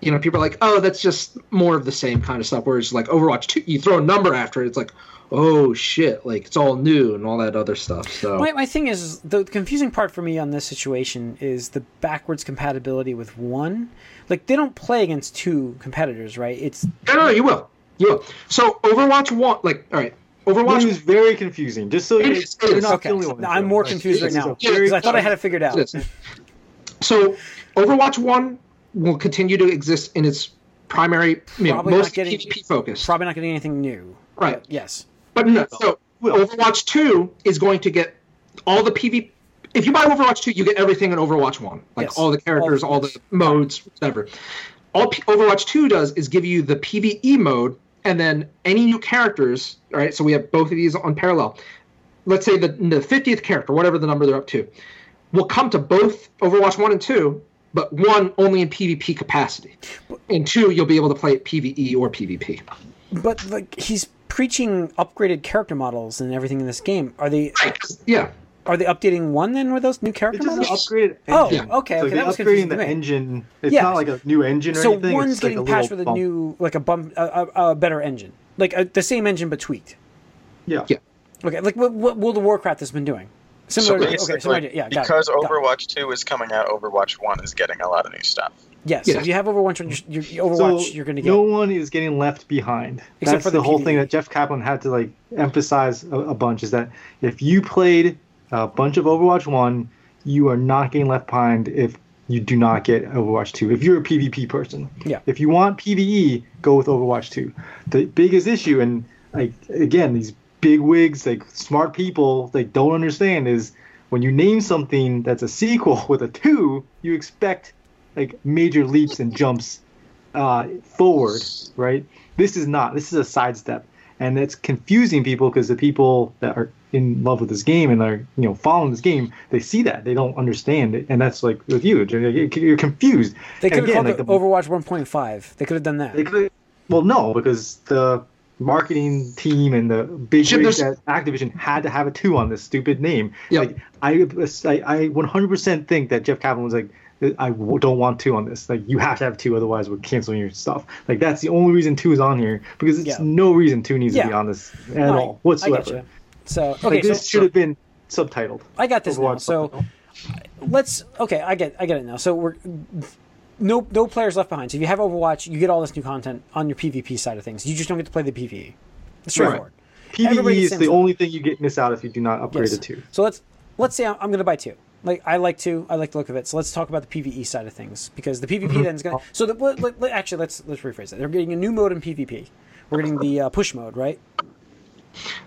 you know, people are like, oh, that's just more of the same kind of stuff. Whereas like Overwatch 2, you throw a number after it, it's like, oh shit, like it's all new and all that other stuff. So My, my thing is the confusing part for me on this situation is the backwards compatibility with one. Like they don't play against two competitors, right? It's no, no, no, you will, you will. So Overwatch 1, like, all right, Overwatch It is very confusing. Just so you, is, it you're is. not okay. the only one. I'm more confused right now because I thought I had it figured out. So, Overwatch One will continue to exist in its primary, you know, most getting- PvP focus. Probably not getting anything new. Right. But yes. But no, so Overwatch Two is going to get all the PvP. If you buy Overwatch Two, you get everything in Overwatch One, like Yes. all the characters, All- all, the modes, whatever. All P- Overwatch Two does is give you the PVE mode and then any new characters. All right, so we have both of these on parallel. Let's say the the fiftieth character, whatever the number they're up to, will come to both Overwatch one and two, but one only in PvP capacity, and two you'll be able to play it PvE or PvP. But like he's preaching upgraded character models and everything in this game. Are they Yeah, are they updating one then with those new characters? It's just an models? upgraded Oh, engine. okay, So okay, that was upgrading the engine. It's Yeah. not like a new engine or So anything. one's it's like getting a patched little with a bump. new like a bump a, a, a better engine, like a, the same engine but tweaked. Yeah. Yeah. Okay, like what, what World of Warcraft has been doing. So Similar. to, okay, similar idea. Yeah, got because it, got it. Overwatch 2 is coming out, Overwatch 1 is getting a lot of new stuff. Yes, Yeah. if you have Overwatch, on your, your So Overwatch, you're going to get. no one is getting left behind. Except That's for the, the whole PvE. thing that Jeff Kaplan had to like emphasize a, a bunch is that if you played a bunch of Overwatch One, you are not getting left behind if you do not get Overwatch 2. If you're a PvP person, Yeah. If you want PvE, go with Overwatch 2. The biggest issue, and like again, these big wigs, like smart people, they don't understand is when you name something that's a sequel [LAUGHS] with a two, you expect like major leaps and jumps uh, forward, right? This is not. This is a sidestep, and it's confusing people because the people that are in love with this game and are you know following this game, they see that they don't understand it, and that's like with you, you're confused. they could And have called like it Overwatch 1.5. They could have done that. they could've- well, no, because the marketing team and the big Should wigs there's- at Activision had to have a two on this stupid name. Yeah. Like I, I, I 100% think that Jeff Kaplan was like, I don't want two on this. Like you have to have two, otherwise we're canceling your stuff. Like that's the only reason two is on here because it's Yeah. no reason two needs Yeah. to be on this at I- all whatsoever. I get you. So okay, Like this so, should have been subtitled. I got this now. Overwatch So let's okay, I get I get it now. So we're no no players left behind. So if you have Overwatch, you get all this new content on your PvP side of things. You just don't get to play the PvE. It's straightforward. Everybody PVE gets is the only thing you get miss out if you do not upgrade Yes. to two. So let's let's say I'm, I'm going to buy two. Like I like two, I like the look of it. So let's talk about the PVE side of things because the PvP then is going to. So the, let, let- actually, let's let's rephrase that. They're getting a new mode in PvP. We're getting the uh, push mode, right?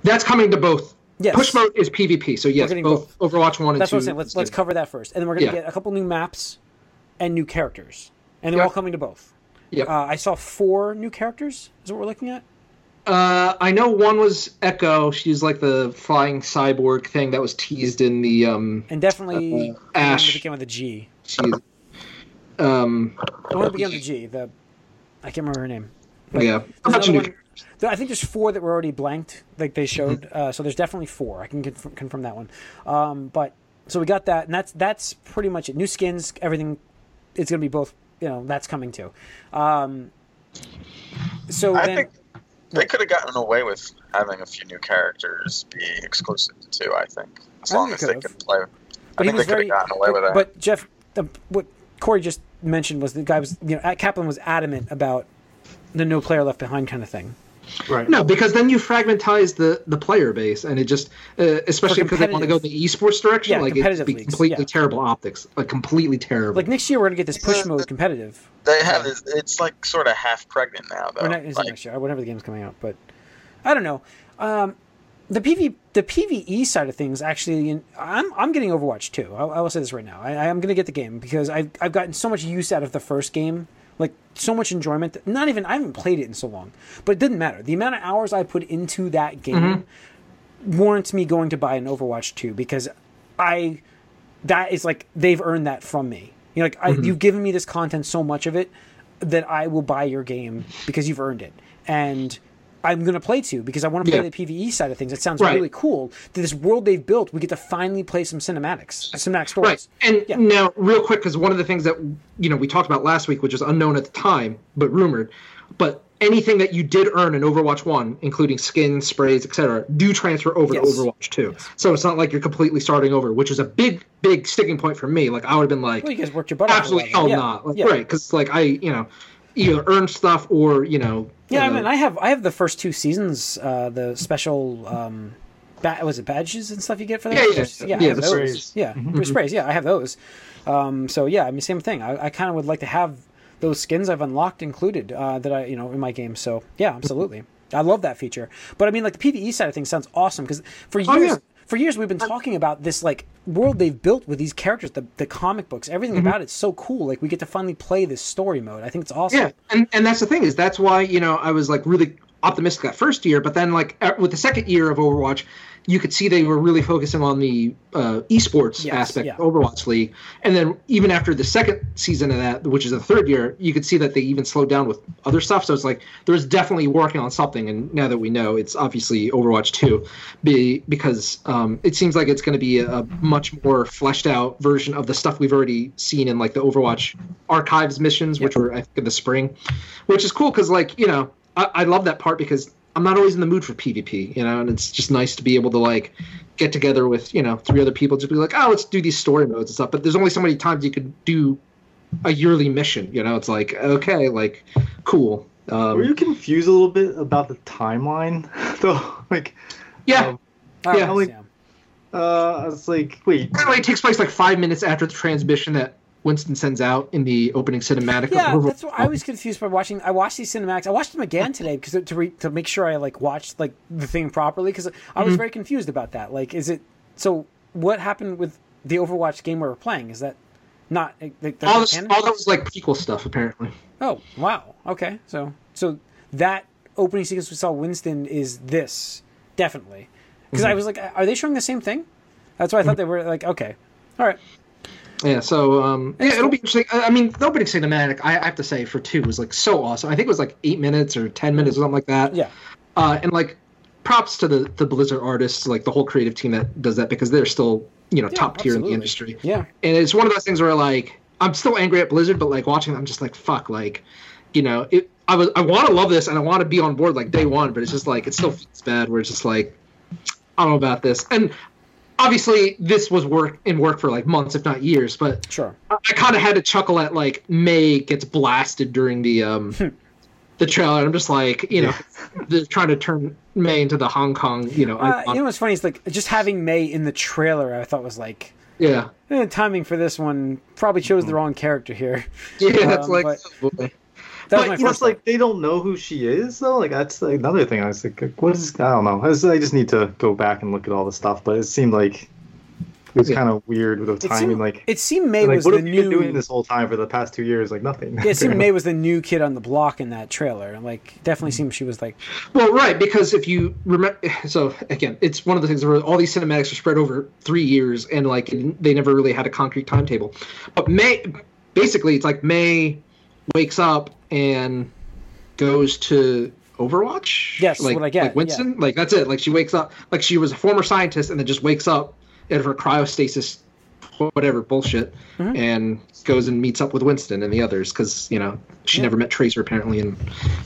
That's coming to both. Yes. Push mode is PvP, so yes, getting both, Overwatch one and That's two. what I'm saying. Let's let's cover that first, and then we're going to Yeah. get a couple new maps and new characters, and they're Yeah. all coming to both. Yeah. Uh, I saw four new characters. Is what we're looking at. Uh, I know one was Echo. She's like the flying cyborg thing that was teased in the um. And definitely Uh, Ash. began with a G. She's, um. The one that began with a G. The I can't remember her name. Yeah. Bunch another one- I think there's four that were already blanked, like they showed. Mm-hmm. Uh, so there's definitely four. I can confirm, confirm that one. Um, but so we got that, and that's that's pretty much it. New skins, everything. It's gonna be both. You know, that's coming too. Um, so I then, think they could have gotten away with having a few new characters be exclusive to two. I think as I long think as they could've. could play. but I think they could have gotten away but, with that. but Jeff, the, what Corey just mentioned was the guy was you know Kaplan was adamant about the no player left behind kind of thing. Right. No, because then you fragmentize the the player base, and it just, uh, especially because they want to go the esports direction, Yeah, like it'd be leagues, completely yeah. terrible optics, like completely terrible. Like next year, we're gonna get this push Yeah, mode competitive. they have this. It's like sort of half pregnant now, though. Or not, Like, next year? Whenever the game's coming out, but I don't know. Um, the PV the PVE side of things actually, I'm I'm getting Overwatch too. I, I will say this right now. I, I am going to get the game because I've I've gotten so much use out of the first game, like so much enjoyment. Not even I haven't played it in so long, but it didn't matter. The amount of hours I put into that game mm-hmm. warrants me going to buy an Overwatch 2 because I that is like they've earned that from me. You know, like I, mm-hmm. you've given me this content so much of it that I will buy your game because you've earned it, and I'm going to play too because I want to play Yeah. the PVE side of things. It sounds Right. really cool. That this world they've built, we get to finally play some cinematics, cinematic stories. Right. And Yeah. now, real quick, because one of the things that you know we talked about last week, which was unknown at the time but rumored, but anything that you did earn in Overwatch One, including skins, sprays, etc., do transfer over Yes. to Overwatch Two. So it's not like you're completely starting over, which is a big, big sticking point for me. Like I would have been like, Well, you guys worked your butt off. absolutely hell yeah. not, like, right? Because like I, you know, either earn stuff or you know. Yeah, I uh, mean, I have I have the first two seasons, uh, the special. Um, ba- was it badges and stuff you get for that? Yeah, yeah, Just- yeah, yeah, the those. sprays. Yeah, the sprays. Yeah, I have those. Um, so yeah, I mean, same thing. I, I kind of would like to have those skins I've unlocked included uh, that I you know in my game. So yeah, absolutely. I love that feature. But I mean, like the PVE side of things sounds awesome because for years, Oh, yeah. For years we've been talking about this like world they've built with these characters, the the comic books, everything Mm-hmm. about it's so cool. Like we get to finally play this story mode. I think it's awesome. Yeah, and and that's the thing is that's why you know I was like really optimistic that first year, but then like with the second year of Overwatch, you could see they were really focusing on the uh, esports Yes, aspect yeah. of Overwatch League, and then even after the second season of that, which is the third year, you could see that they even slowed down with other stuff. So it's like there was definitely working on something, and now that we know, it's obviously Overwatch Two, be, because um, it seems like it's going to be a, a much more fleshed out version of the stuff we've already seen in like the Overwatch archives missions, which were I think in the spring, which is cool because like you know I, I love that part because I'm not always in the mood for PvP, you know, and it's just nice to be able to like get together with you know three other people, just be like, oh, let's do these story modes and stuff. But there's only so many times you could do a yearly mission, you know. It's like okay, like cool. Um, Were you confused a little bit about the timeline, [LAUGHS] though? Like, yeah, um, All right, Yeah, like- uh, I was like, wait, apparently it takes place like five minutes after the transmission that Winston sends out in the opening cinematic. of Yeah, that's what I was confused by watching. I watched these cinematics. I watched them again today because to re, to make sure I like watched like the thing properly because I Mm-hmm. was very confused about that. Like, is it so? What happened with the Overwatch game we were playing? Is that not like, all this, all that was like prequel stuff apparently. Oh wow. Okay. So so that opening sequence we saw Winston is this definitely because Mm-hmm. I was like, are they showing the same thing? That's why I thought they were like, okay, all right. Yeah, so um, yeah, it'll be interesting. I mean, the opening cinematic, I I have to say, for two was like so awesome. I think it was like eight minutes or ten minutes or something like that. Yeah. Uh, and like, props to the the Blizzard artists, like the whole creative team that does that because they're still you know Yeah, top tier in the industry. Yeah. And it's one of those things where like I'm still angry at Blizzard, but like watching, them, I'm just like fuck, like you know, it. I was I want to love this and I want to be on board like day one, but it's just like it still feels bad. Where it's just like I don't know about this and. Obviously, this was work in work for like months, if not years. But Sure. I, I kind of had to chuckle at like Mei gets blasted during the um the trailer. I'm just like, you know, [LAUGHS] they're trying to turn Mei into the Hong Kong, you know, Uh, you know what's funny is like just having Mei in the trailer. I thought was like yeah, eh, timing for this one probably chose the wrong character here. yeah, [LAUGHS] it's Um, like, but- oh, boy. That But, was my you know, it's like they don't know who she is though. Like that's like, another thing. I was like, what is? I don't know. I, was- I just need to go back and look at all the stuff. But it seemed like it was Yeah. kind of weird with the timing. seemed, like, it seemed Mei like was what the have you new. been doing this whole time for the past two years? Like nothing. Yeah, it seemed [LAUGHS] Mei was the new kid on the block in that trailer. Like, definitely seemed she was like, Well, right, because if you remember, so again, it's one of the things where all these cinematics are spread over three years, and like they never really had a concrete timetable. But Mei, basically, it's like Mei wakes up and goes to Overwatch. Yes, like, what I get, Like Winston, like that's it. Like she wakes up, like she was a former scientist, and then just wakes up out of her cryostasis, whatever bullshit, Mm-hmm. and goes and meets up with Winston and the others because you know she never met Tracer apparently, and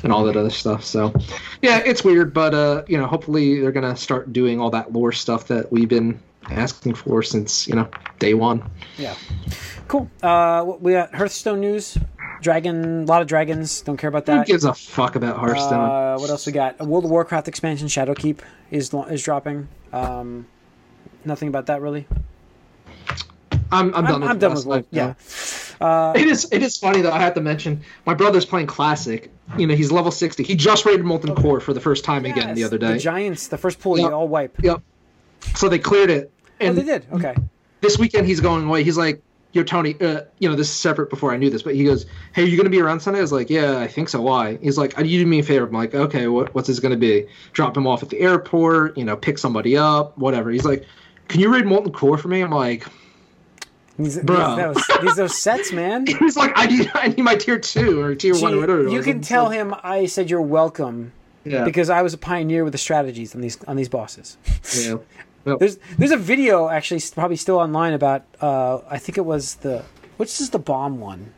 and all that other stuff. So yeah, it's weird, but uh, you know, hopefully they're gonna start doing all that lore stuff that we've been asking for since you know day one. yeah, cool. Uh, we got Hearthstone news. Dragon, a lot of dragons. Don't care about that. Who gives a fuck about Hearthstone? Uh, what else we got? A World of Warcraft expansion, Shadowkeep is is dropping. Um, nothing about that really. I'm, I'm done. I'm, with I'm done with Life yeah. Uh, It is. It is funny though. I have to mention my brother's playing Classic. You know, he's level sixty. He just raided Molten Core for the first time again the other day. The Giants, the first pool, Yep. you all wipe. Yep. So they cleared it, Oh, and they did. Okay. this weekend he's going away. He's like, "Yo, Tony, uh, you know this is separate before I knew this, but he goes, "Hey, you gonna be around Sunday?" I was like, "Yeah, I think so. Why?" He's like, "You do me a favor." I'm like, "Okay, what, what's this gonna be? Drop him off at the airport? You know, pick somebody up, whatever." He's like, "Can you raid Molten Core for me?" I'm like, These, these, Bro. those, these those sets, man. [LAUGHS] "He's like, I need, I need my tier two or tier one, Gee, whatever." you can tell so- him I said you're welcome yeah, because I was a pioneer with the strategies on these on these bosses. yeah. [LAUGHS] Well, There's there's a video actually probably still online about uh, I think it was the which is the bomb one.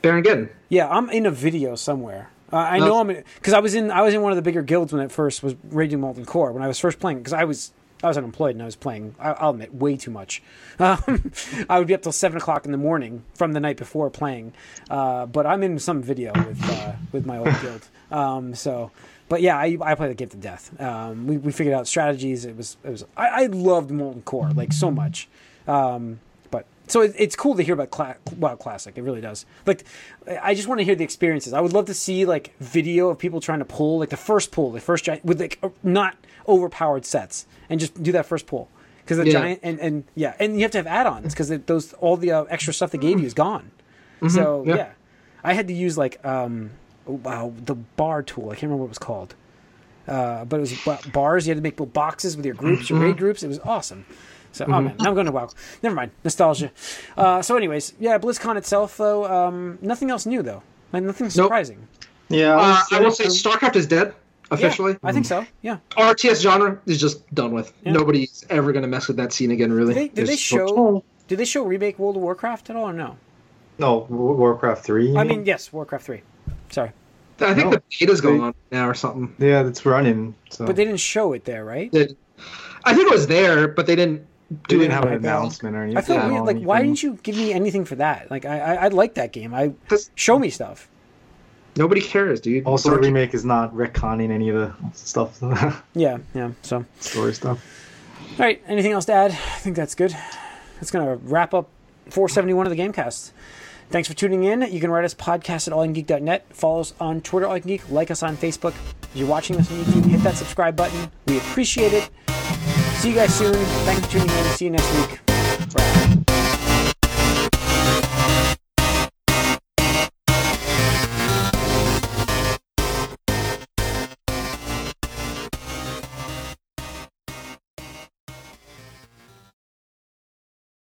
Baron Geddon. Yeah, I'm in a video somewhere. Uh, I know I'm because I was in I was in one of the bigger guilds when it first was Raging Molten Core when I was first playing because I was I was unemployed and I was playing I, I'll admit way too much. [LAUGHS] Um, I would be up till seven o'clock in the morning from the night before playing. Uh, but I'm in some video with uh, with my old guild. Um, so, but yeah, I, I play the game to death. Um, we, we figured out strategies. It was it was I, I loved Molten Core like so much. Um, but so it, it's cool to hear about Cla- WoW Classic. It really does. Like, I just want to hear the experiences. I would love to see like video of people trying to pull like the first pull, the first giant with like not overpowered sets, and just do that first pull because the Yeah. giant and and yeah, and you have to have add-ons because those all the uh, extra stuff they gave you is gone. So yeah. yeah. I had to use like um, wow, the bar tool. I can't remember what it was called. Uh, but it was ba- bars. You had to make little boxes with your groups, your raid groups. It was awesome. So, oh man, now I'm going to WoW. Never mind, nostalgia. Uh, so, anyways, yeah, BlizzCon itself, though, um, nothing else new though. Like, nothing Nope. surprising. Yeah, Uh, I I will was- say StarCraft is dead officially. I think so. Yeah. RTS genre is just done with. Yeah. Nobody's ever going to mess with that scene again. Really. Did they, did they It's- show? Did they show remake World of Warcraft at all or no? no Warcraft three. I mean, yes, Warcraft three. Sorry, I think No. the beta's going They- on now or something. yeah, it's running. So but they didn't show it there, right? They- I think it was there, but they didn't they do didn't have an announcement or anything. I feel Yeah. weird. Like, why didn't you give me anything for that? Like, I, I, I like that game. I 'Cause show me stuff. nobody cares, dude. Also, the Nobody- remake is not retconning any of the stuff, [LAUGHS] Yeah, yeah. So, story stuff. All right. Anything else to add? I think that's good. That's gonna wrap up 471 of the GameCast. Thanks for tuning in. You can write us podcast at allingeek.net. Follow us on Twitter, All You Geek. Like us on Facebook. If you're watching us on YouTube, hit that subscribe button. We appreciate it. See you guys soon. Thanks for tuning in. See you next week. Bye.